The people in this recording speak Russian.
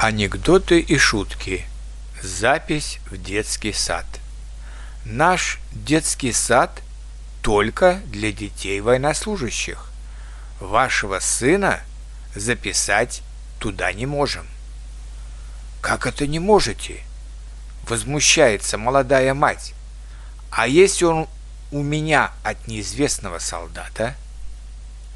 Анекдоты и шутки. Запись в детский сад. Наш детский сад только для детей военнослужащих. Вашего сына записать туда не можем. Как это не можете? Возмущается молодая мать. А если он у меня от неизвестного солдата –